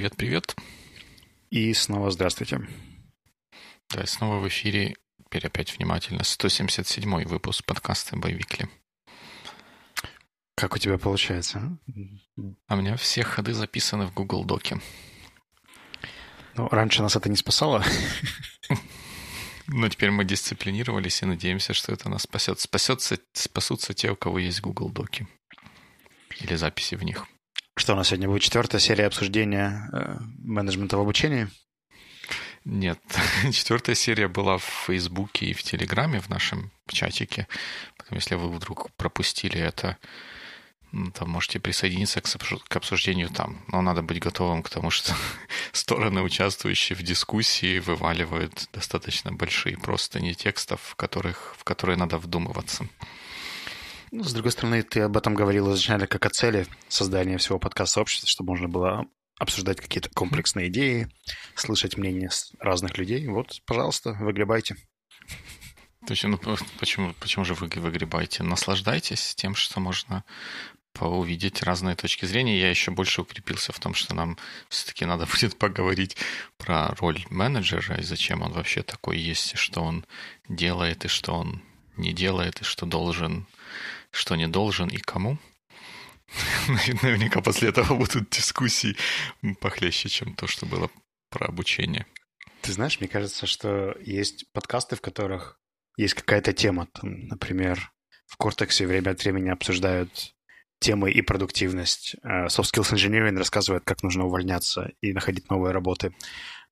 Привет-привет. И снова здравствуйте. Да, снова в эфире, теперь опять внимательно, 177 выпуск подкаста «Боевикли». Как у тебя получается? А? а у меня все ходы записаны в Google Доке. Ну, раньше нас это не спасало. Но теперь мы дисциплинировались и надеемся, что это нас спасет. Спасется, спасутся те, у кого есть Google Доки. Или записи в них. Что у нас сегодня будет? Четвертая серия обсуждения э, менеджмента в обучении? Нет, четвертая серия была в Фейсбуке и в Телеграме, в нашем чатике. Поэтому, если вы вдруг пропустили это, то можете присоединиться к обсуждению там. Но надо быть готовым к тому, что стороны, участвующие в дискуссии, вываливают достаточно большие просто не текстов, в, которых, в которые надо вдумываться. Ну, с другой стороны, ты об этом говорил изначально как о цели создания всего подкаста общества, чтобы можно было обсуждать какие-то комплексные идеи, слышать мнения разных людей. Вот, пожалуйста, выгребайте. То есть, ну, почему, почему же вы выгребаете? Наслаждайтесь тем, что можно увидеть разные точки зрения. Я еще больше укрепился в том, что нам все-таки надо будет поговорить про роль менеджера и зачем он вообще такой есть, и что он делает, и что он не делает, и что должен, что не должен, и кому. Наверняка после этого будут дискуссии похлеще, чем то, что было про обучение. Ты знаешь, мне кажется, что есть подкасты, в которых есть какая-то тема. Там, например, в Кортексе время от времени обсуждают темы и продуктивность. Э, Soft Skills Engineering рассказывает, как нужно увольняться и находить новые работы.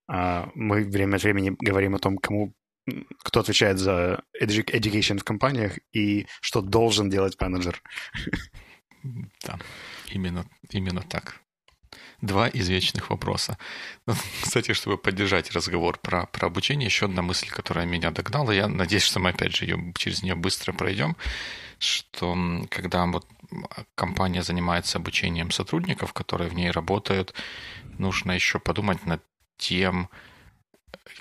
А мы время от времени говорим о том, кому кто отвечает за education в компаниях и что должен делать менеджер. Да, именно, именно так. Два извечных вопроса. Ну, кстати, чтобы поддержать разговор про, про обучение, еще одна мысль, которая меня догнала. Я надеюсь, что мы опять же ее, через нее быстро пройдем, что когда вот компания занимается обучением сотрудников, которые в ней работают, нужно еще подумать над тем,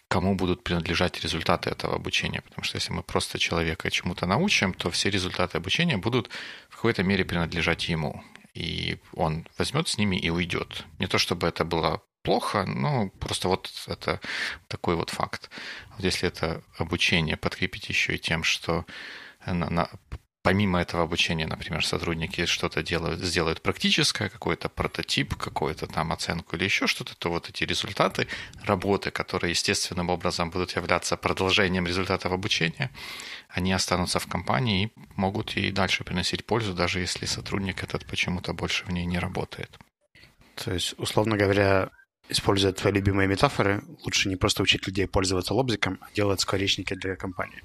кому будут принадлежать результаты этого обучения. Потому что если мы просто человека чему-то научим, то все результаты обучения будут в какой-то мере принадлежать ему. И он возьмет с ними и уйдет. Не то чтобы это было плохо, но просто вот это такой вот факт. Вот если это обучение подкрепить еще и тем, что помимо этого обучения, например, сотрудники что-то делают, сделают практическое, какой-то прототип, какую-то там оценку или еще что-то, то вот эти результаты работы, которые естественным образом будут являться продолжением результатов обучения, они останутся в компании и могут и дальше приносить пользу, даже если сотрудник этот почему-то больше в ней не работает. То есть, условно говоря, используя твои любимые метафоры, лучше не просто учить людей пользоваться лобзиком, а делать скворечники для компании.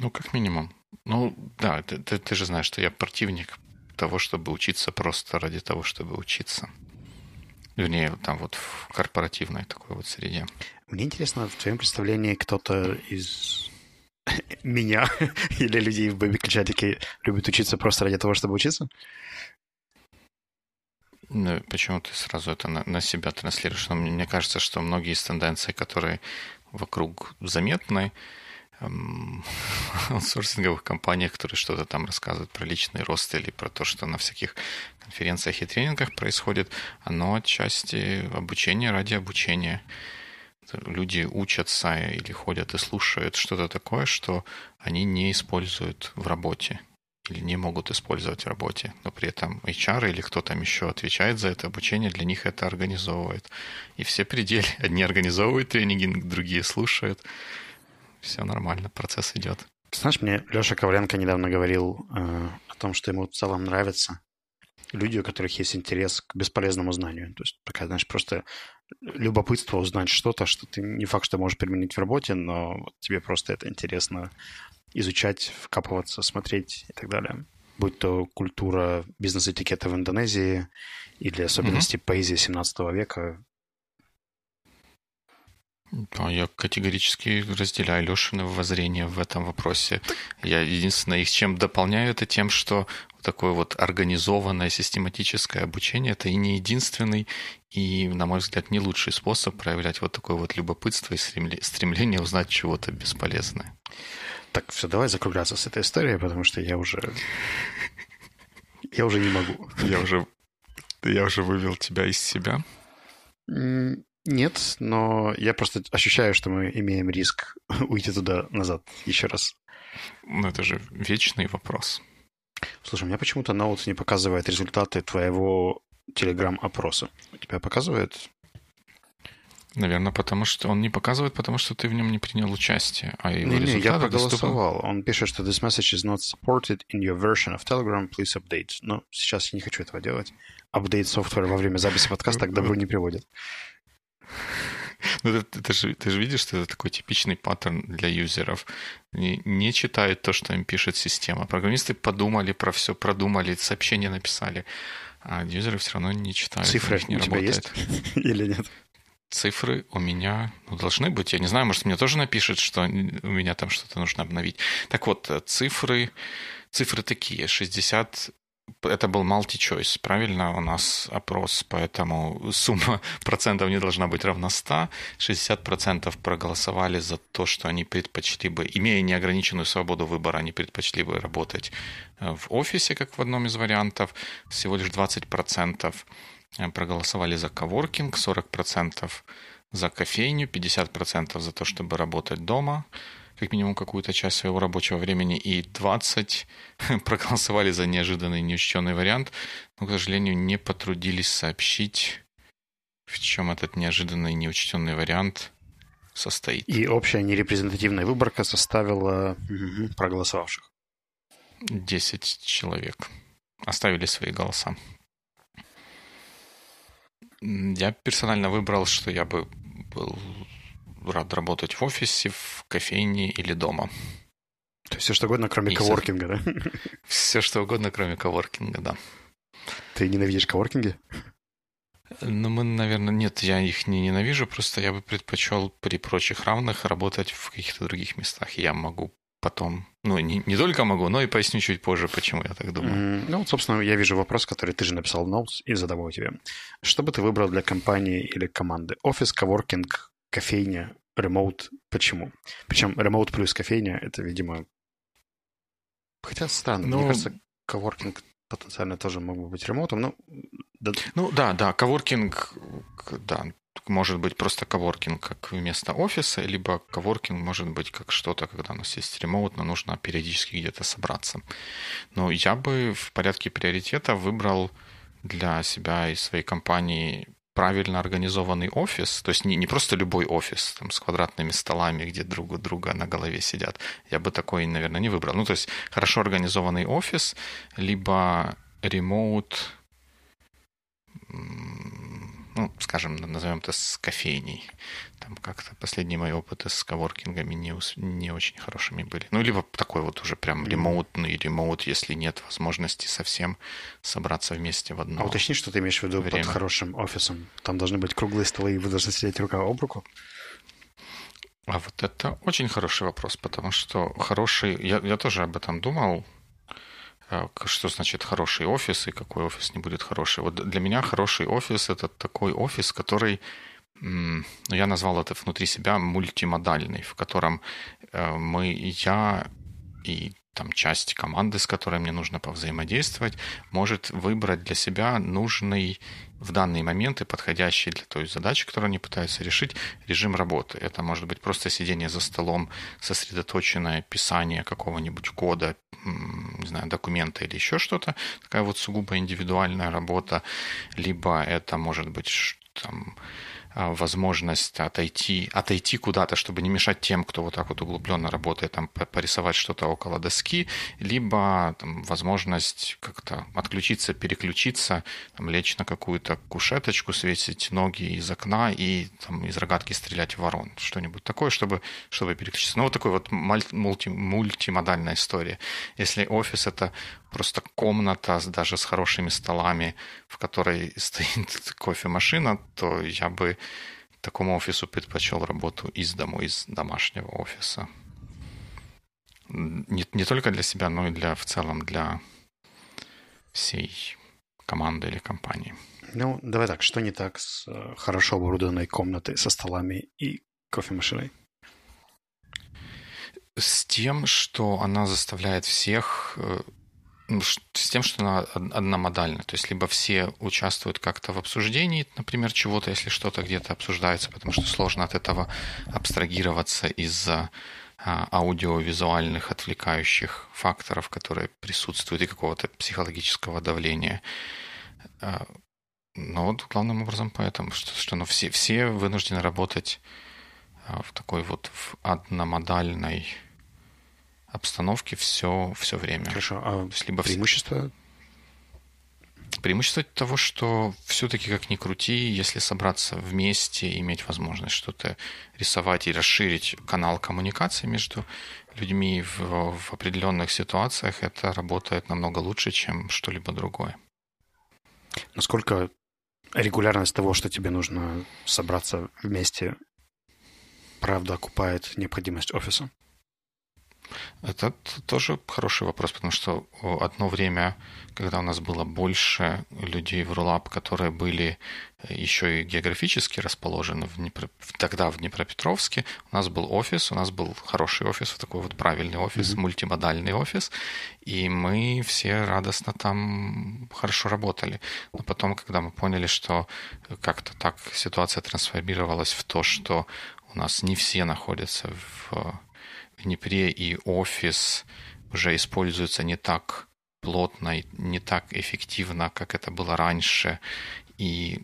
Ну, как минимум. Ну, да, ты, ты, ты же знаешь, что я противник того, чтобы учиться просто ради того, чтобы учиться. Вернее, там вот в корпоративной такой вот среде. Мне интересно, в твоем представлении кто-то из меня или людей в Baby чатике любит учиться просто ради того, чтобы учиться? Ну, почему ты сразу это на, на себя транслируешь? Но мне кажется, что многие из тенденций, которые вокруг заметны, аутсорсинговых компаниях, которые что-то там рассказывают про личный рост или про то, что на всяких конференциях и тренингах происходит, оно отчасти обучение ради обучения. Люди учатся или ходят и слушают что-то такое, что они не используют в работе или не могут использовать в работе, но при этом HR или кто там еще отвечает за это обучение, для них это организовывает. И все пределы. Одни организовывают тренинги, другие слушают все нормально, процесс идет. Знаешь, мне Леша Коваленко недавно говорил э, о том, что ему в целом нравятся люди, у которых есть интерес к бесполезному знанию. То есть такая, знаешь, просто любопытство узнать что-то, что ты не факт, что можешь применить в работе, но вот тебе просто это интересно изучать, вкапываться, смотреть и так далее. Будь то культура бизнес-этикета в Индонезии или особенности mm-hmm. поэзии 17 века, да, я категорически разделяю Лешины воззрение в этом вопросе. Я единственное, их чем дополняю, это тем, что такое вот организованное систематическое обучение – это и не единственный, и, на мой взгляд, не лучший способ проявлять вот такое вот любопытство и стремление узнать чего-то бесполезное. Так, все, давай закругляться с этой историей, потому что я уже... Я уже не могу. Я уже Я уже вывел тебя из себя. Нет, но я просто ощущаю, что мы имеем риск уйти туда назад еще раз. Ну, это же вечный вопрос. Слушай, у меня почему-то Notes не показывает результаты твоего телеграм-опроса. У тебя показывает? Наверное, потому что он не показывает, потому что ты в нем не принял участие, а его не, не, я проголосовал. Доступны... Он пишет, что this message is not supported in your version of Telegram, please update. Но сейчас я не хочу этого делать. Апдейт софтвера во время записи подкаста к добру не приводит. Ну, ты, ты, же, ты же видишь, что это такой типичный паттерн для юзеров. Не, не читают то, что им пишет система. Программисты подумали про все, продумали, сообщение написали, а юзеры все равно не читают. Цифры не у тебя работает. есть или нет? Цифры у меня ну, должны быть. Я не знаю, может, мне тоже напишет, что у меня там что-то нужно обновить. Так вот, цифры, цифры такие. 60 это был multi-choice, правильно? У нас опрос, поэтому сумма процентов не должна быть равна 100. 60% проголосовали за то, что они предпочли бы, имея неограниченную свободу выбора, они предпочли бы работать э, в офисе, как в одном из вариантов. Всего лишь 20% э, проголосовали за коворкинг, 40% за кофейню, 50% за то, чтобы работать дома, как минимум какую-то часть своего рабочего времени, и 20 проголосовали за неожиданный неучтенный вариант, но, к сожалению, не потрудились сообщить, в чем этот неожиданный неучтенный вариант состоит. И общая нерепрезентативная выборка составила проголосовавших. 10 человек оставили свои голоса. Я персонально выбрал, что я бы был рад работать в офисе, в кофейне или дома. То есть все что угодно, кроме и коворкинга, да? Все что угодно, кроме коворкинга, да. Ты ненавидишь коворкинги? Ну, мы, наверное, нет, я их не ненавижу, просто я бы предпочел при прочих равных работать в каких-то других местах. Я могу потом, ну, не, не только могу, но и поясню чуть позже, почему я так думаю. Mm, ну, собственно, я вижу вопрос, который ты же написал в Notes и задавал тебе. Что бы ты выбрал для компании или команды? Офис, коворкинг, кофейня, ремоут. Почему? Причем ремоут плюс кофейня — это, видимо... Хотя странно. Ну, Мне кажется, коворкинг потенциально тоже мог бы быть ремоутом, но... Ну да, да, коворкинг, да, может быть просто коворкинг как вместо офиса, либо коворкинг может быть как что-то, когда у нас есть ремоут, но нужно периодически где-то собраться. Но я бы в порядке приоритета выбрал для себя и своей компании правильно организованный офис, то есть не, не просто любой офис там, с квадратными столами, где друг у друга на голове сидят, я бы такой, наверное, не выбрал. Ну, то есть хорошо организованный офис, либо ремоут, ну, скажем, назовем это с кофейней. Там как-то последние мои опыты с коворкингами не, не очень хорошими были. Ну, либо такой вот уже прям ремоутный ремоут, если нет возможности совсем собраться вместе в одно А уточни, что ты имеешь в виду время. под хорошим офисом. Там должны быть круглые столы, и вы должны сидеть рука об руку? А вот это очень хороший вопрос, потому что хороший... Я, я тоже об этом думал, что значит хороший офис и какой офис не будет хороший. Вот для меня хороший офис это такой офис, который ну, я назвал это внутри себя мультимодальный, в котором э, мы, я и там часть команды, с которой мне нужно повзаимодействовать, может выбрать для себя нужный в данный момент и подходящий для той задачи, которую они пытаются решить, режим работы. Это может быть просто сидение за столом, сосредоточенное писание какого-нибудь кода, не знаю, документа или еще что-то, такая вот сугубо индивидуальная работа, либо это может быть там возможность отойти, отойти куда-то, чтобы не мешать тем, кто вот так вот углубленно работает, там, порисовать что-то около доски, либо там, возможность как-то отключиться, переключиться, там, лечь на какую-то кушеточку, светить ноги из окна и там, из рогатки стрелять в ворон. Что-нибудь такое, чтобы, чтобы переключиться. Ну, вот такой вот мульти, мультимодальная история. Если офис — это просто комната даже с хорошими столами, в которой стоит кофемашина, то я бы такому офису предпочел работу из дому, из домашнего офиса. Не, не только для себя, но и для в целом для всей команды или компании. Ну, давай так, что не так с э, хорошо оборудованной комнатой со столами и кофемашиной? С тем, что она заставляет всех э, с тем, что она одномодальна. То есть либо все участвуют как-то в обсуждении, например, чего-то, если что-то где-то обсуждается, потому что сложно от этого абстрагироваться из-за а, аудиовизуальных отвлекающих факторов, которые присутствуют, и какого-то психологического давления. А, но вот главным образом поэтому, что, что ну, все, все вынуждены работать а, в такой вот в одномодальной обстановке все, все время. Хорошо, а То есть либо преимущество? Преимущество того, что все-таки как ни крути, если собраться вместе, иметь возможность что-то рисовать и расширить канал коммуникации между людьми в, в определенных ситуациях, это работает намного лучше, чем что-либо другое. Насколько регулярность того, что тебе нужно собраться вместе, правда окупает необходимость офиса? Это тоже хороший вопрос, потому что одно время, когда у нас было больше людей в Рулап, которые были э, еще и географически расположены в Днепро... тогда в Днепропетровске, у нас был офис, у нас был хороший офис, такой вот правильный офис, mm-hmm. мультимодальный офис, и мы все радостно там хорошо работали. Но потом, когда мы поняли, что как-то так ситуация трансформировалась в то, что у нас не все находятся в в Днепре и офис уже используется не так плотно и не так эффективно, как это было раньше, и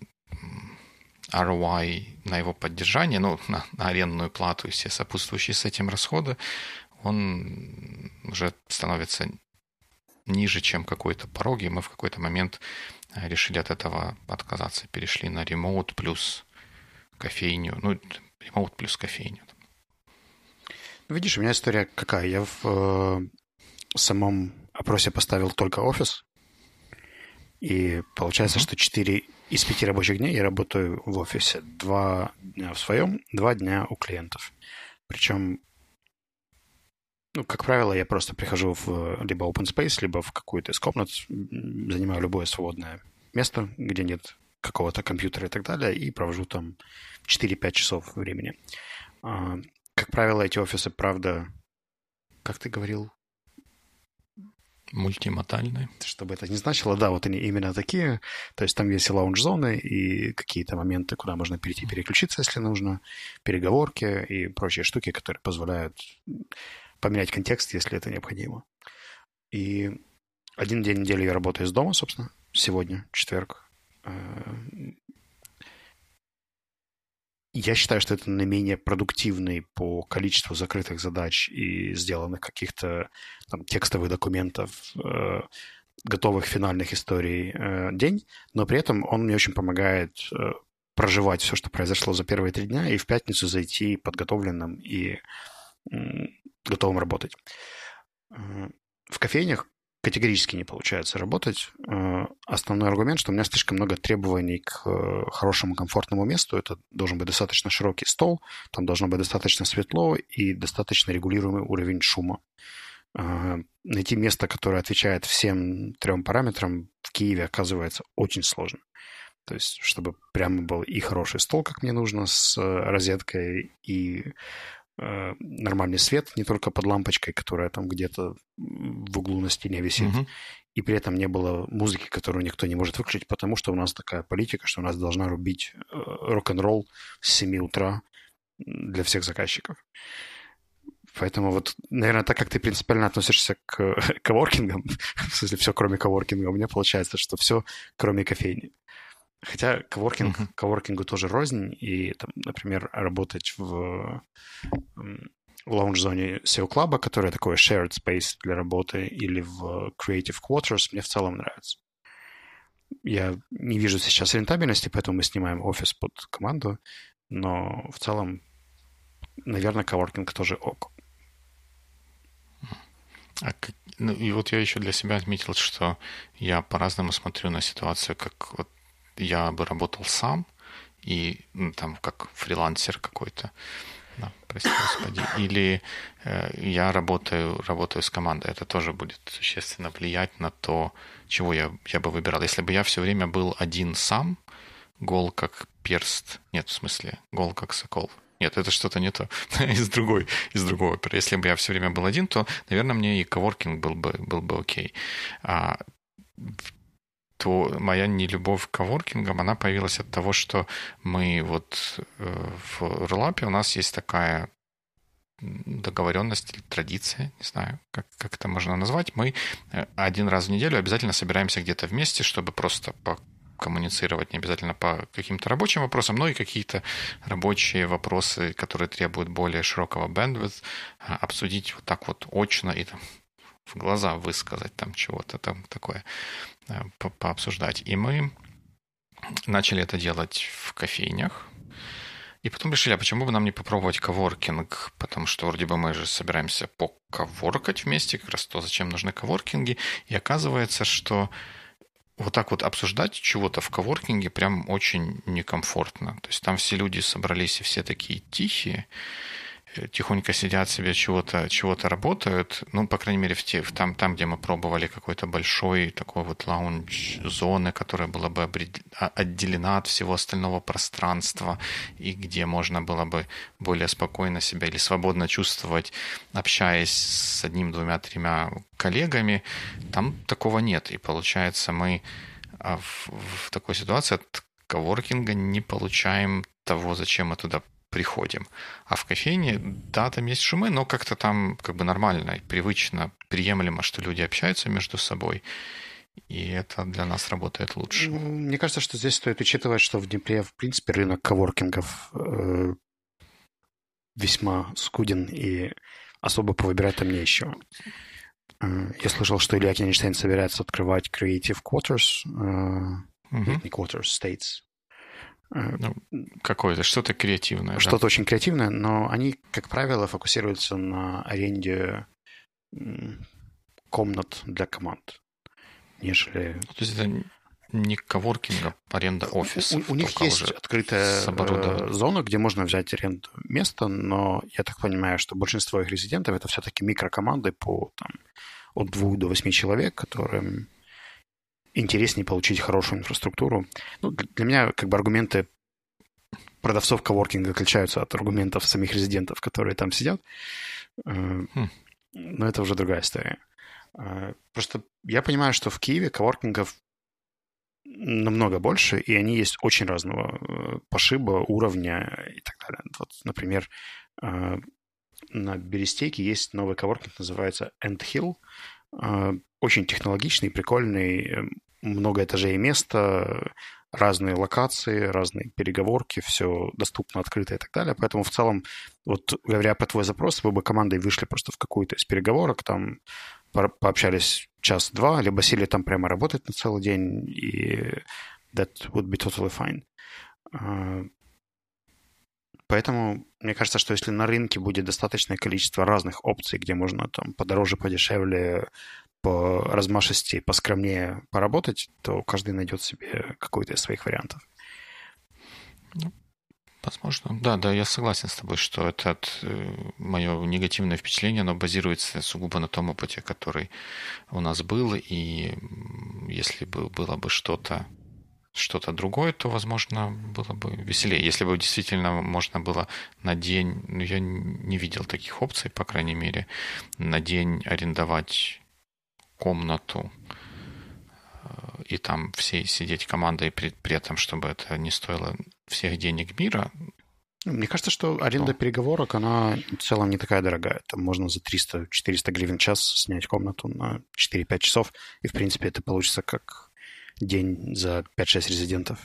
ROI на его поддержание, ну, на, на арендную плату и все сопутствующие с этим расходы, он уже становится ниже, чем какой-то порог, и мы в какой-то момент э, решили от этого отказаться, перешли на ремоут плюс кофейню, ну, ремоут плюс кофейню. Видишь, у меня история какая. Я в э, самом опросе поставил только офис. И получается, mm-hmm. что 4 из 5 рабочих дней я работаю в офисе. Два дня в своем, два дня у клиентов. Причем, ну, как правило, я просто прихожу в либо open space, либо в какую-то из комнат, занимаю любое свободное место, где нет какого-то компьютера и так далее, и провожу там 4-5 часов времени. Как правило, эти офисы, правда, как ты говорил? Мультимодальные. Чтобы это не значило, да, вот они именно такие. То есть там есть и лаунж-зоны, и какие-то моменты, куда можно перейти переключиться, если нужно, переговорки и прочие штуки, которые позволяют поменять контекст, если это необходимо. И один день недели я работаю из дома, собственно, сегодня, четверг. Я считаю, что это наименее продуктивный по количеству закрытых задач и сделанных каких-то там, текстовых документов, э, готовых финальных историй э, день, но при этом он мне очень помогает э, проживать все, что произошло за первые три дня, и в пятницу зайти подготовленным и готовым работать. Э, в кофейнях категорически не получается работать. Э, основной аргумент, что у меня слишком много требований к э, хорошему комфортному месту. Это должен быть достаточно широкий стол, там должно быть достаточно светло и достаточно регулируемый уровень шума. Э, найти место, которое отвечает всем трем параметрам в Киеве оказывается очень сложно. То есть, чтобы прямо был и хороший стол, как мне нужно, с розеткой, и нормальный свет, не только под лампочкой, которая там где-то в углу на стене висит. Угу. И при этом не было музыки, которую никто не может выключить, потому что у нас такая политика, что у нас должна рубить э, рок-н-ролл с 7 утра для всех заказчиков. Поэтому вот, наверное, так как ты принципиально относишься к коворкингам, в смысле все кроме коворкинга, у меня получается, что все кроме кофейни. Хотя коворкинг, uh-huh. коворкингу тоже рознь, и, там, например, работать в лаунж-зоне SEO Club, которая такой shared space для работы, или в Creative Quarters, мне в целом нравится. Я не вижу сейчас рентабельности, поэтому мы снимаем офис под команду, но в целом, наверное, коворкинг тоже ок. А, ну, и вот я еще для себя отметил, что я по-разному смотрю на ситуацию, как вот я бы работал сам и ну, там как фрилансер какой-то, да, прости господи, или э, я работаю, работаю с командой. Это тоже будет существенно влиять на то, чего я, я бы выбирал. Если бы я все время был один сам, гол как перст, нет, в смысле, гол как сокол, Нет, это что-то не то. из другой, из другого. Если бы я все время был один, то, наверное, мне и коворкинг был бы, был бы окей. А, то моя нелюбовь к коворкингам, она появилась от того, что мы вот э, в Рулапе у нас есть такая договоренность или традиция, не знаю, как, как это можно назвать, мы э, один раз в неделю обязательно собираемся где-то вместе, чтобы просто коммуницировать не обязательно по каким-то рабочим вопросам, но и какие-то рабочие вопросы, которые требуют более широкого bandwidth, а, обсудить вот так вот очно и там в глаза высказать там чего-то там такое, по пообсуждать. И мы начали это делать в кофейнях, и потом решили, а почему бы нам не попробовать коворкинг? Потому что вроде бы мы же собираемся поковоркать вместе, как раз то, зачем нужны коворкинги. И оказывается, что вот так вот обсуждать чего-то в коворкинге прям очень некомфортно. То есть там все люди собрались и все такие тихие, тихонько сидят себе, чего-то чего работают. Ну, по крайней мере, в те, в там, там, где мы пробовали какой-то большой такой вот лаунж-зоны, которая была бы а, отделена от всего остального пространства, и где можно было бы более спокойно себя или свободно чувствовать, общаясь с одним, двумя, тремя коллегами, там такого нет. И получается, мы а, в, в такой ситуации от коворкинга не получаем того, зачем мы туда приходим. А в кофейне, да, там есть шумы, но как-то там как бы нормально, привычно, приемлемо, что люди общаются между собой. И это для нас работает лучше. Ну, мне кажется, что здесь стоит учитывать, что в Днепре, в принципе, рынок коворкингов э, весьма скуден, и особо повыбирать там не еще. Э, я слышал, что Илья Кенигштейн собирается открывать Creative Quarters, э, uh-huh. не Quarters, States, ну, какое-то, что-то креативное. Что-то да? очень креативное, но они, как правило, фокусируются на аренде комнат для команд, нежели... Ну, то есть это не коворкинг, а аренда офиса. У, у них есть открытая э, зона, где можно взять аренду места, но я так понимаю, что большинство их резидентов это все-таки микрокоманды по там, от двух до восьми человек, которым интереснее получить хорошую инфраструктуру. Ну, для меня как бы аргументы продавцов коворкинга отличаются от аргументов самих резидентов, которые там сидят. Э, хм. Но это уже другая история. Э, просто я понимаю, что в Киеве коворкингов намного больше, и они есть очень разного э, пошиба, уровня и так далее. Вот, например, на Берестейке есть новый коворкинг, называется End Hill. Очень технологичный, прикольный, много этажей места, разные локации, разные переговорки, все доступно, открыто и так далее. Поэтому в целом, вот говоря по твой запрос, вы бы командой вышли просто в какую-то из переговорок, там пообщались час-два, либо сели там прямо работать на целый день, и that would be totally fine. А, поэтому мне кажется, что если на рынке будет достаточное количество разных опций, где можно там подороже, подешевле по размашисти, поскромнее поработать, то каждый найдет себе какой-то из своих вариантов. Ну, возможно. Да, да, я согласен с тобой, что это э, мое негативное впечатление, оно базируется сугубо на том опыте, который у нас был, и если бы было бы что-то что-то другое, то, возможно, было бы веселее. Если бы действительно можно было на день, ну, я не видел таких опций, по крайней мере, на день арендовать комнату э, и там все сидеть командой при, при этом, чтобы это не стоило всех денег мира. Мне кажется, что аренда то... переговорок, она в целом не такая дорогая. Там можно за 300-400 гривен в час снять комнату на 4-5 часов, и, в принципе, это получится как день за 5-6 резидентов.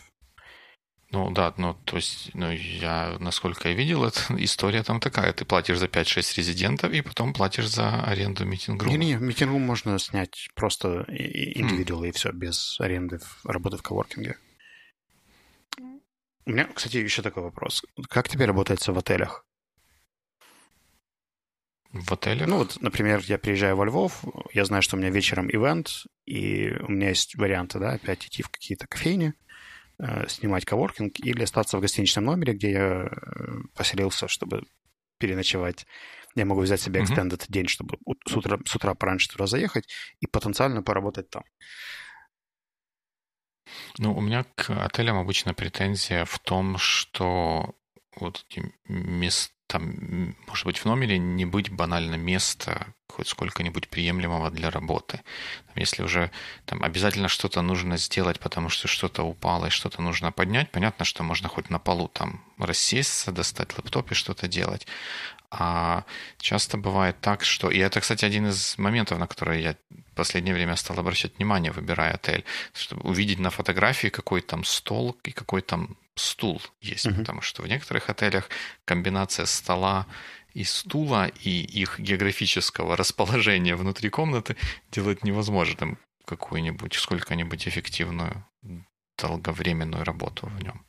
Ну да, ну то есть, ну я, насколько я видел, это история там такая. Ты платишь за 5-6 резидентов и потом платишь за аренду митинг Не-не, митинг можно снять просто индивидуал mm. и все, без аренды работы в коворкинге. У меня, кстати, еще такой вопрос. Как тебе работается в отелях? В отелях? Ну вот, например, я приезжаю во Львов, я знаю, что у меня вечером ивент, и у меня есть варианты, да, опять идти в какие-то кофейни, Э, снимать коворкинг или остаться в гостиничном номере, где я э, поселился, чтобы переночевать. Я могу взять себе extended mm-hmm. день, чтобы с утра, с утра пораньше туда заехать и потенциально поработать там. Ну, у меня к отелям обычно претензия в том, что вот эти места, там, может быть, в номере не быть банально места хоть сколько-нибудь приемлемого для работы. Если уже там обязательно что-то нужно сделать, потому что что-то упало и что-то нужно поднять, понятно, что можно хоть на полу там рассесться, достать лэптоп и что-то делать. А часто бывает так, что... И это, кстати, один из моментов, на которые я в последнее время стал обращать внимание, выбирая отель. Чтобы увидеть на фотографии, какой там стол и какой там стул есть. Uh-huh. Потому что в некоторых отелях комбинация стола и стула, и их географического расположения внутри комнаты делает невозможным какую-нибудь, сколько-нибудь эффективную долговременную работу в нем.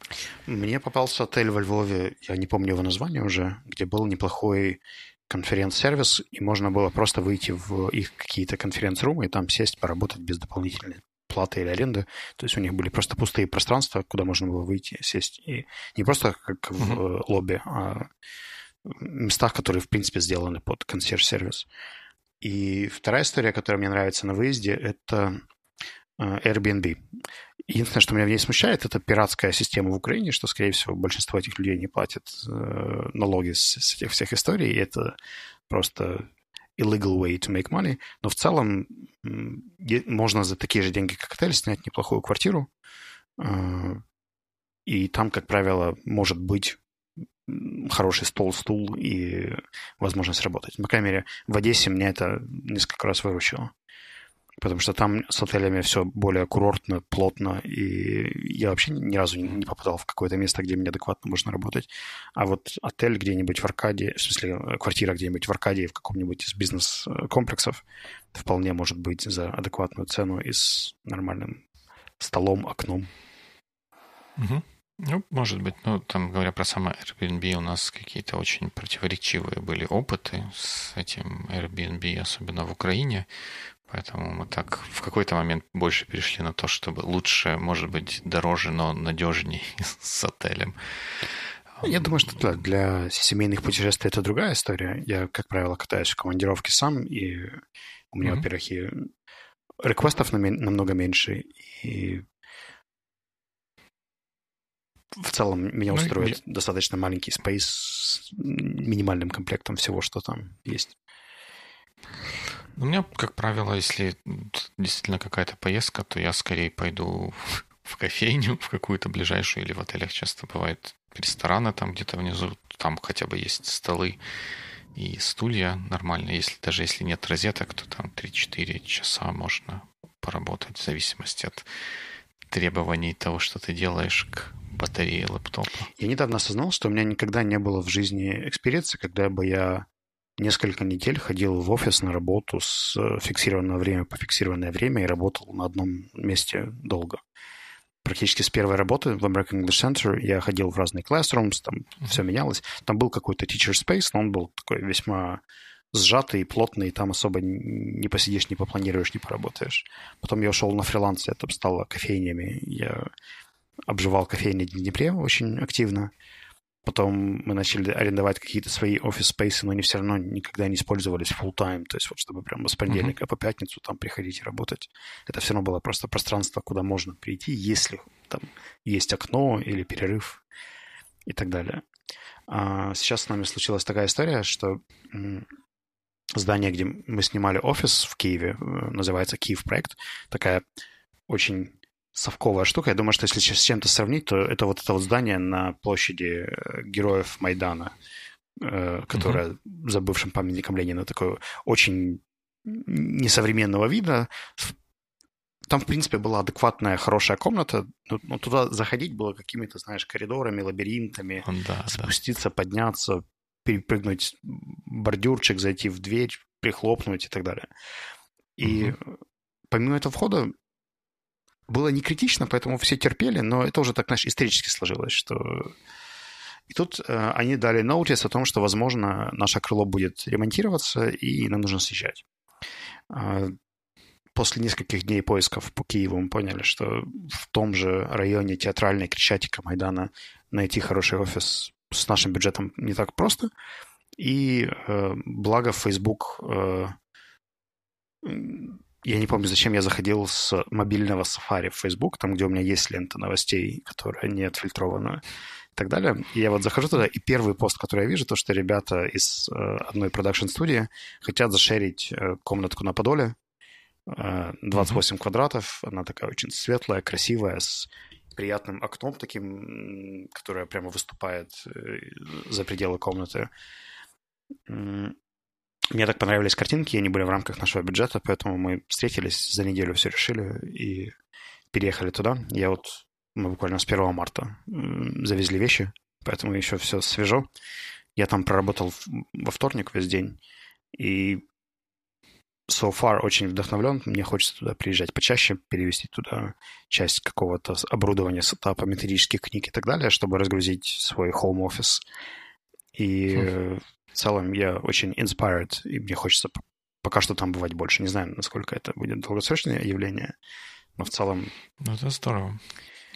Мне попался отель во Львове, я не помню его название уже, где был неплохой конференц-сервис, и можно было просто выйти в их какие-то конференц-румы и там сесть, поработать без дополнительной платы или аренды. То есть у них были просто пустые пространства, куда можно было выйти, сесть. И не просто как в mm-hmm. лобби, а местах, которые, в принципе, сделаны под консьерж-сервис. И вторая история, которая мне нравится на выезде, это э, Airbnb. Единственное, что меня в ней смущает, это пиратская система в Украине, что, скорее всего, большинство этих людей не платят э, налоги с, с этих всех историй, и это просто illegal way to make money. Но в целом можно за такие же деньги, как отель, снять неплохую квартиру, э, и там, как правило, может быть хороший стол, стул и возможность работать. По крайней мере, в Одессе меня это несколько раз выручило. Потому что там с отелями все более курортно, плотно, и я вообще ни разу не попадал в какое-то место, где мне адекватно можно работать. А вот отель где-нибудь в Аркадии, в смысле квартира где-нибудь в Аркадии, в каком-нибудь из бизнес-комплексов, вполне может быть за адекватную цену и с нормальным столом, окном. Угу. Ну, может быть, ну, там, говоря про само Airbnb, у нас какие-то очень противоречивые были опыты с этим Airbnb, особенно в Украине. Поэтому мы так в какой-то момент больше перешли на то, чтобы лучше, может быть, дороже, но надежней с отелем. Я думаю, что да, для семейных путешествий это другая история. Я, как правило, катаюсь в командировке сам, и у меня, mm-hmm. во-первых, и реквестов намного меньше, и в целом меня ну, устроит ну, достаточно маленький спейс с минимальным комплектом всего, что там есть. У меня, как правило, если действительно какая-то поездка, то я скорее пойду в кофейню, в какую-то ближайшую, или в отелях часто бывают рестораны там где-то внизу, там хотя бы есть столы и стулья нормально. Если даже если нет розеток, то там 3-4 часа можно поработать в зависимости от требований того, что ты делаешь к батарее лэптопа. Я недавно осознал, что у меня никогда не было в жизни experience а, когда бы я несколько недель ходил в офис на работу с фиксированного время по фиксированное время и работал на одном месте долго. Практически с первой работы в American English Center я ходил в разные classrooms, там mm-hmm. все менялось. Там был какой-то teacher space, но он был такой весьма сжатый и плотный, и там особо не посидишь, не попланируешь, не поработаешь. Потом я ушел на фриланс, это стало кофейнями. Я обживал кофейни в Днепре очень активно. Потом мы начали арендовать какие-то свои офис-спейсы, но они все равно никогда не использовались full-time. То есть вот чтобы прямо с понедельника uh-huh. по пятницу там приходить и работать. Это все равно было просто пространство, куда можно прийти, если там есть окно или перерыв и так далее. А сейчас с нами случилась такая история, что здание, где мы снимали офис в Киеве, э, называется Киев проект, такая очень совковая штука. Я думаю, что если с чем-то сравнить, то это вот это вот здание на площади э, героев Майдана, э, которое mm-hmm. за бывшим памятником Ленина такое очень несовременного вида. Там, в принципе, была адекватная, хорошая комната, но, но туда заходить было какими-то, знаешь, коридорами, лабиринтами, да, спуститься, да. подняться, перепрыгнуть бордюрчик, зайти в дверь, прихлопнуть и так далее. И угу. помимо этого входа было не критично, поэтому все терпели, но это уже так, знаешь, исторически сложилось, что... И тут э, они дали ноутис о том, что, возможно, наше крыло будет ремонтироваться, и нам нужно съезжать. Э, после нескольких дней поисков по Киеву мы поняли, что в том же районе театральной Крещатика Майдана найти хороший офис с нашим бюджетом не так просто. И э, благо Facebook э, я не помню, зачем я заходил с мобильного Safari в Facebook, там, где у меня есть лента новостей, которая не отфильтрована. и так далее. И я вот захожу туда, и первый пост, который я вижу, то, что ребята из э, одной продакшн-студии хотят зашерить э, комнатку на Подоле, 28 mm-hmm. квадратов, она такая очень светлая, красивая, с приятным окном таким, которое прямо выступает за пределы комнаты. Мне так понравились картинки, они были в рамках нашего бюджета, поэтому мы встретились, за неделю все решили и переехали туда. Я вот, мы буквально с 1 марта завезли вещи, поэтому еще все свежо. Я там проработал во вторник весь день, и so far очень вдохновлен. Мне хочется туда приезжать почаще, перевести туда часть какого-то оборудования, сетапа, методических книг и так далее, чтобы разгрузить свой home office. И хм. В целом я очень inspired, и мне хочется пока что там бывать больше. Не знаю, насколько это будет долгосрочное явление, но в целом... Ну, это здорово.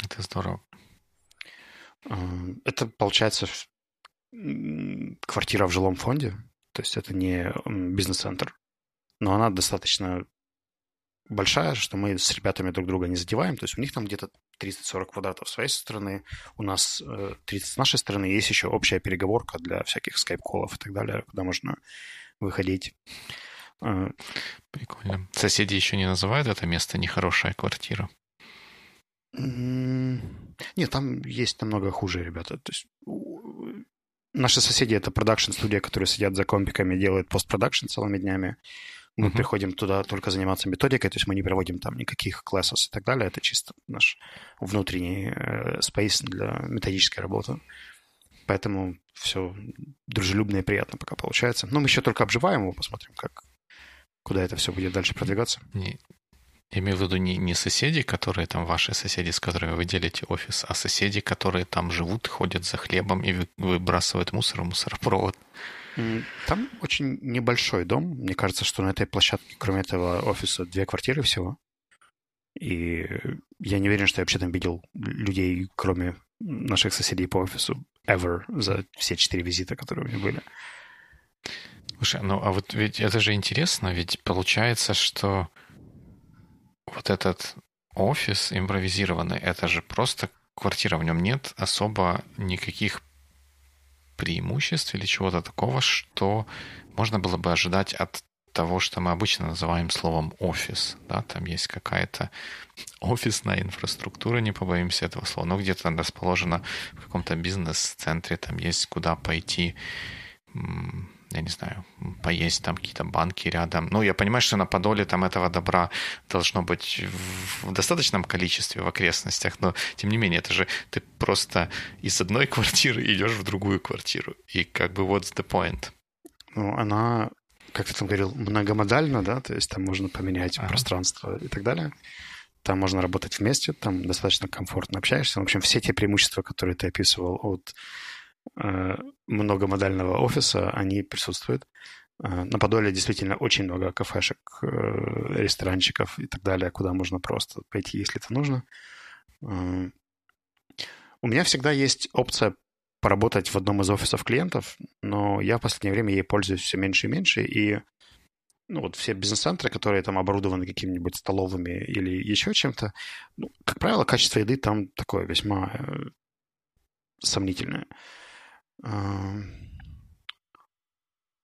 Это здорово. А, это, получается, квартира в жилом фонде, то есть это не бизнес-центр, но она достаточно большая, что мы с ребятами друг друга не задеваем. То есть у них там где-то 30-40 квадратов с своей стороны, у нас 30 э, с нашей стороны. Есть еще общая переговорка для всяких скайп-колов и так далее, куда можно выходить. Э, Прикольно. Соседи еще не называют это место нехорошая квартира? Нет, там есть намного хуже ребята. То есть наши соседи — это продакшн-студия, которые сидят за компиками, делают постпродакшн целыми днями. Мы uh-huh. приходим туда только заниматься методикой, то есть мы не проводим там никаких классов и так далее. Это чисто наш внутренний э, space для методической работы. Поэтому все дружелюбно и приятно пока получается. Но мы еще только обживаем его, посмотрим, как, куда это все будет дальше продвигаться. Не, имею в виду не, не соседи, которые там ваши соседи, с которыми вы делите офис, а соседи, которые там живут, ходят за хлебом и выбрасывают мусор в мусоропровод. Там очень небольшой дом. Мне кажется, что на этой площадке, кроме этого офиса, две квартиры всего. И я не уверен, что я вообще там видел людей, кроме наших соседей по офису, ever за все четыре визита, которые у меня были. Слушай, ну а вот ведь это же интересно, ведь получается, что вот этот офис импровизированный, это же просто квартира, в нем нет особо никаких преимуществ или чего-то такого, что можно было бы ожидать от того, что мы обычно называем словом офис. Да? Там есть какая-то офисная инфраструктура, не побоимся этого слова, но где-то расположена в каком-то бизнес-центре, там есть куда пойти я не знаю, поесть там какие-то банки рядом. Ну, я понимаю, что на Подоле там этого добра должно быть в достаточном количестве в окрестностях, но тем не менее, это же ты просто из одной квартиры идешь в другую квартиру. И как бы what's the point? Ну, она, как ты там говорил, многомодальна, да, то есть там можно поменять ага. пространство и так далее. Там можно работать вместе, там достаточно комфортно общаешься. В общем, все те преимущества, которые ты описывал от многомодального офиса, они присутствуют. Э, на Подоле действительно очень много кафешек, э, ресторанчиков и так далее, куда можно просто пойти, если это нужно. У меня всегда есть опция поработать в одном из офисов клиентов, но я в последнее время ей пользуюсь все меньше и меньше, и ну, вот все бизнес-центры, которые там оборудованы какими-нибудь столовыми или еще чем-то, ну, как правило, качество еды там такое весьма сомнительное.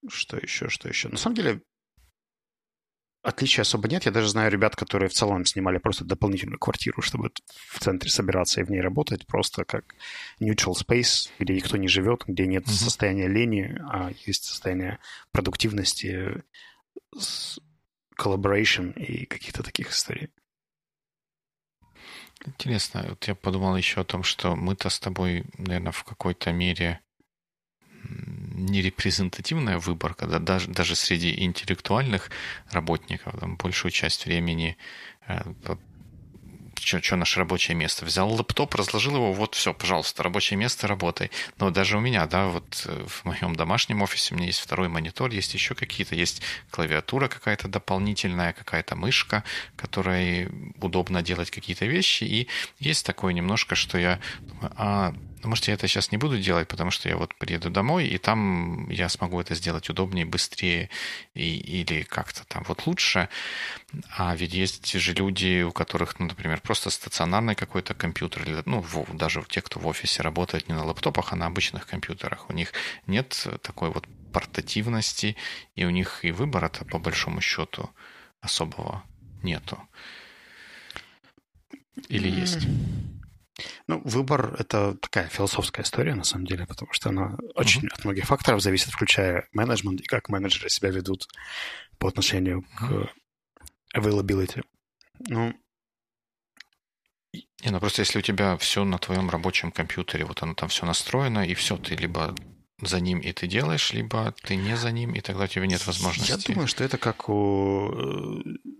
Что еще, что еще? На самом деле, отличия особо нет. Я даже знаю ребят, которые в целом снимали просто дополнительную квартиру, чтобы в центре собираться и в ней работать, просто как neutral space, где никто не живет, где нет mm-hmm. состояния лени, а есть состояние продуктивности, collaboration и каких-то таких историй. Интересно, вот я подумал еще о том, что мы-то с тобой, наверное, в какой-то мере нерепрезентативная выборка, да, даже, даже среди интеллектуальных работников, там, большую часть времени э, что наше рабочее место. Взял лэптоп, разложил его, вот все, пожалуйста, рабочее место, работай. Но даже у меня, да, вот э, в моем домашнем офисе у меня есть второй монитор, есть еще какие-то, есть клавиатура какая-то дополнительная, какая-то мышка, которой удобно делать какие-то вещи. И есть такое немножко, что я думаю, а Ну, может, я это сейчас не буду делать, потому что я вот приеду домой, и там я смогу это сделать удобнее, быстрее и, или как-то там вот лучше. А ведь есть же люди, у которых, ну, например, просто стационарный какой-то компьютер, или, ну, в, даже те, кто в офисе работает не на лаптопах, а на обычных компьютерах. У них нет такой вот портативности, и у них и выбора-то по большому счету особого нету. Или есть? Ну, выбор — это такая философская история, на самом деле, потому что она очень uh-huh. от многих факторов зависит, включая менеджмент и как менеджеры себя ведут по отношению uh-huh. к availability. Ну, не, ну просто если у тебя все на твоем рабочем компьютере, вот оно там все настроено, и все, ты либо за ним и ты делаешь, либо ты не за ним, и тогда у тебя нет возможности. Я думаю, что это как у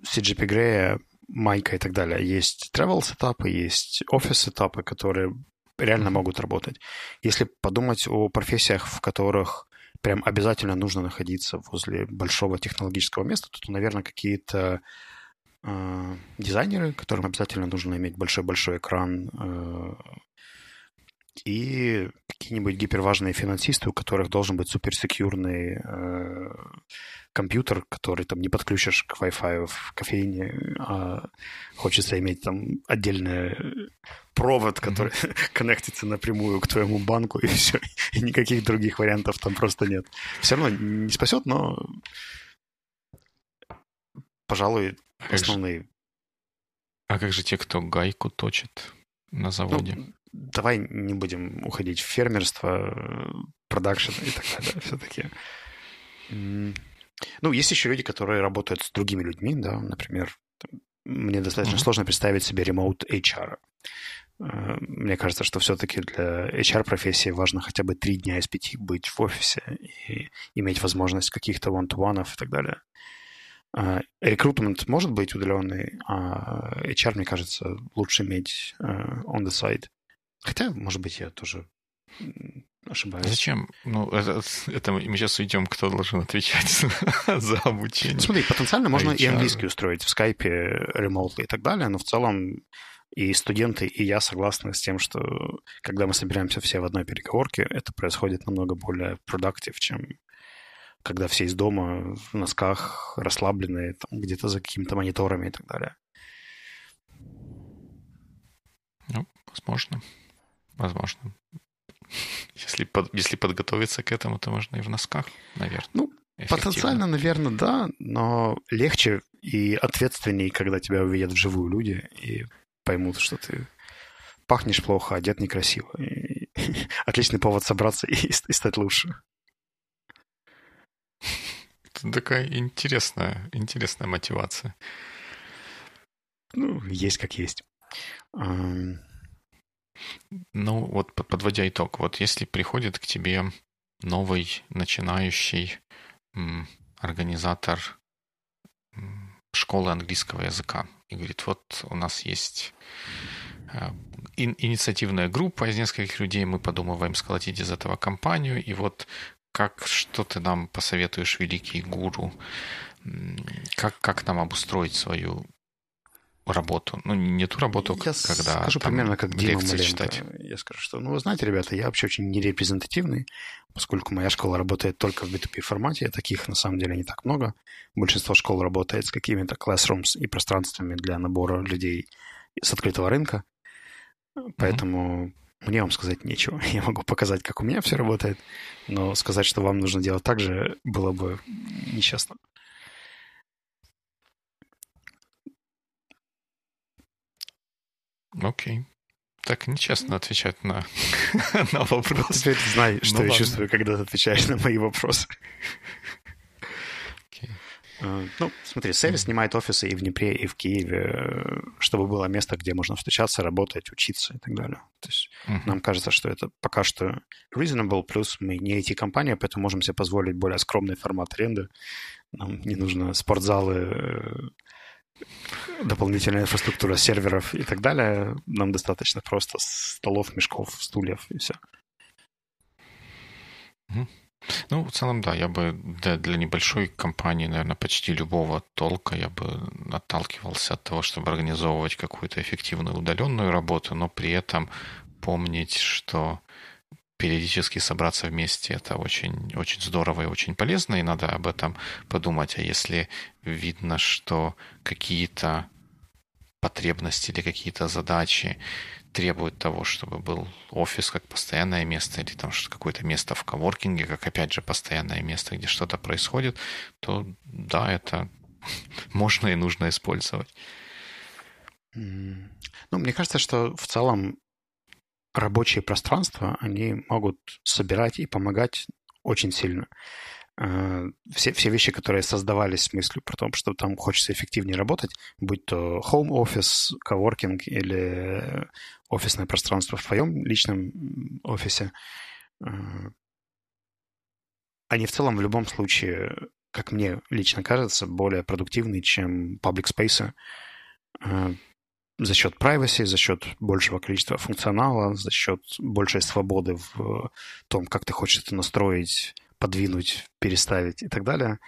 CGP э, Grey майка и так далее. Есть travel сетапы, есть офис сетапы, которые реально могут работать. Если подумать о профессиях, в которых прям обязательно нужно находиться возле большого технологического места, то, наверное, какие-то э, дизайнеры, которым обязательно нужно иметь большой-большой экран, э, и какие-нибудь гиперважные финансисты, у которых должен быть суперсекьюрный э, компьютер, который там не подключишь к Wi-Fi в кофейне, а хочется иметь там отдельный провод, который mm-hmm. коннектится напрямую к твоему банку, и все. И никаких других вариантов там просто нет. Все равно не спасет, но, пожалуй, а основные. А как же те, кто гайку точит на заводе? Ну, давай не будем уходить в фермерство, продакшн и так далее. Все-таки. Ну, есть еще люди, которые работают с другими людьми, да, например, мне достаточно mm-hmm. сложно представить себе ремоут HR. Э, мне кажется, что все-таки для HR-профессии важно хотя бы три дня из пяти быть в офисе и иметь возможность каких-то one-to-one и так далее. Э, рекрутмент может быть удаленный, а HR, мне кажется, лучше иметь э, on the side. Хотя, может быть, я тоже ошибаюсь. Зачем? Ну, это, это мы сейчас уйдем, кто должен отвечать за обучение. Смотри, потенциально можно HR. и английский устроить в скайпе, ремонтли и так далее, но в целом и студенты, и я согласны с тем, что когда мы собираемся все в одной переговорке, это происходит намного более продуктив, чем когда все из дома в носках, расслабленные, там, где-то за какими-то мониторами и так далее. Ну, возможно. Возможно. Если, под, если подготовиться к этому, то можно и в носках, наверное. Ну, потенциально, наверное, да, но легче и ответственнее, когда тебя увидят вживую люди и поймут, что ты пахнешь плохо, одет некрасиво. И... Отличный повод собраться и, и стать лучше. Это такая интересная, интересная мотивация. Ну, есть как есть. Ну, вот подводя итог, вот если приходит к тебе новый начинающий организатор школы английского языка и говорит, вот у нас есть э, инициативная группа из нескольких людей, мы подумываем сколотить из этого компанию, и вот как, что ты нам посоветуешь, великий гуру, как, как нам обустроить свою работу. Ну, не ту работу, я когда скажу там примерно как Дима Маленко. читать. Я скажу, что, ну, вы знаете, ребята, я вообще очень нерепрезентативный, поскольку моя школа работает только в B2B формате, таких на самом деле не так много. Большинство школ работает с какими-то classrooms и пространствами для набора людей с открытого рынка. Поэтому mm-hmm. мне вам сказать нечего. Я могу показать, как у меня все работает, но сказать, что вам нужно делать так же, было бы нечестно. Окей. Так нечестно отвечать на, на вопрос. Теперь знай, что ну, я ладно. чувствую, когда ты отвечаешь на мои вопросы. Okay. Uh, ну, смотри, Севи mm-hmm. снимает офисы и в Днепре, и в Киеве, чтобы было место, где можно встречаться, работать, учиться и так далее. То есть mm-hmm. нам кажется, что это пока что reasonable, плюс мы не IT-компания, поэтому можем себе позволить более скромный формат аренды. Нам не нужно спортзалы, дополнительная инфраструктура серверов и так далее. Нам достаточно просто столов, мешков, стульев и все. Ну, в целом, да, я бы для, для небольшой компании, наверное, почти любого толка я бы отталкивался от того, чтобы организовывать какую-то эффективную удаленную работу, но при этом помнить, что периодически собраться вместе это очень, очень здорово и очень полезно, и надо об этом подумать. А если видно, что какие-то потребности или какие-то задачи требуют того, чтобы был офис как постоянное место или там какое-то место в коворкинге, как опять же постоянное место, где что-то происходит, то да, это можно и нужно использовать. Ну, мне кажется, что в целом рабочие пространства, они могут собирать и помогать очень сильно. Э, все, все вещи, которые создавались с мыслью про то, что там хочется эффективнее работать, будь то home office, coworking или офисное пространство в твоем личном офисе, э, они в целом в любом случае, как мне лично кажется, более продуктивны, чем public space за счет privacy, за счет большего количества функционала, за счет большей свободы в том, как ты хочешь это настроить, подвинуть, переставить и так далее.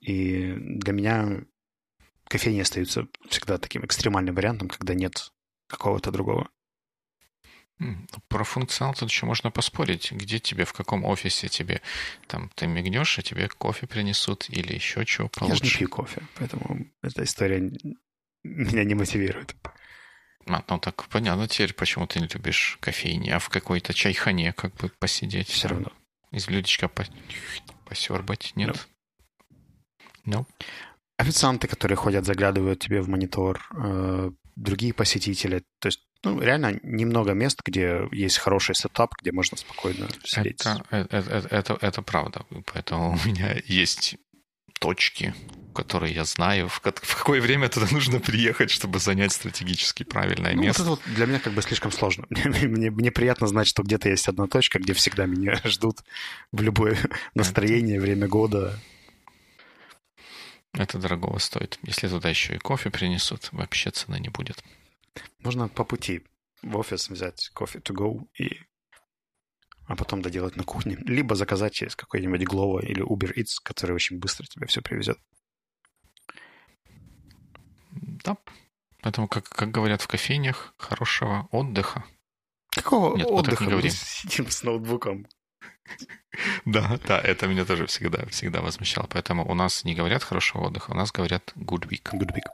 И для меня кофейни остаются всегда таким экстремальным вариантом, когда нет какого-то другого. Про функционал тут еще можно поспорить. Где тебе, в каком офисе тебе, там, ты мигнешь, а тебе кофе принесут или еще чего получше. Я же не пью кофе, поэтому эта история меня не мотивирует. А, ну так понятно теперь, почему ты не любишь кофейни, а в какой-то чайхане как бы посидеть. Все равно. Из блюдечка по... посербать, нет? No. no. Официанты, которые ходят, заглядывают тебе в монитор, э, другие посетители. То есть ну, реально немного мест, где есть хороший сетап, где можно спокойно сидеть. Это, это, это, это, это правда. Поэтому у меня есть точки, которые я знаю, в, в какое время туда нужно приехать, чтобы занять стратегически правильное ну, место. Вот это вот для меня как бы слишком сложно. Мне, мне приятно знать, что где-то есть одна точка, где всегда меня ждут в любое настроение, время года. Это дорогого стоит. Если туда еще и кофе принесут, вообще цены не будет. Можно по пути в офис взять кофе to go и а потом доделать на кухне. Либо заказать через какой-нибудь Glovo или Uber Eats, который очень быстро тебе все привезет. Да. Поэтому, как, как говорят в кофейнях, хорошего отдыха. Какого Нет, отдыха? Мы сидим с ноутбуком. Да, да, это меня тоже всегда, всегда возмущало. Поэтому у нас не говорят хорошего отдыха, у нас говорят good week. Good week.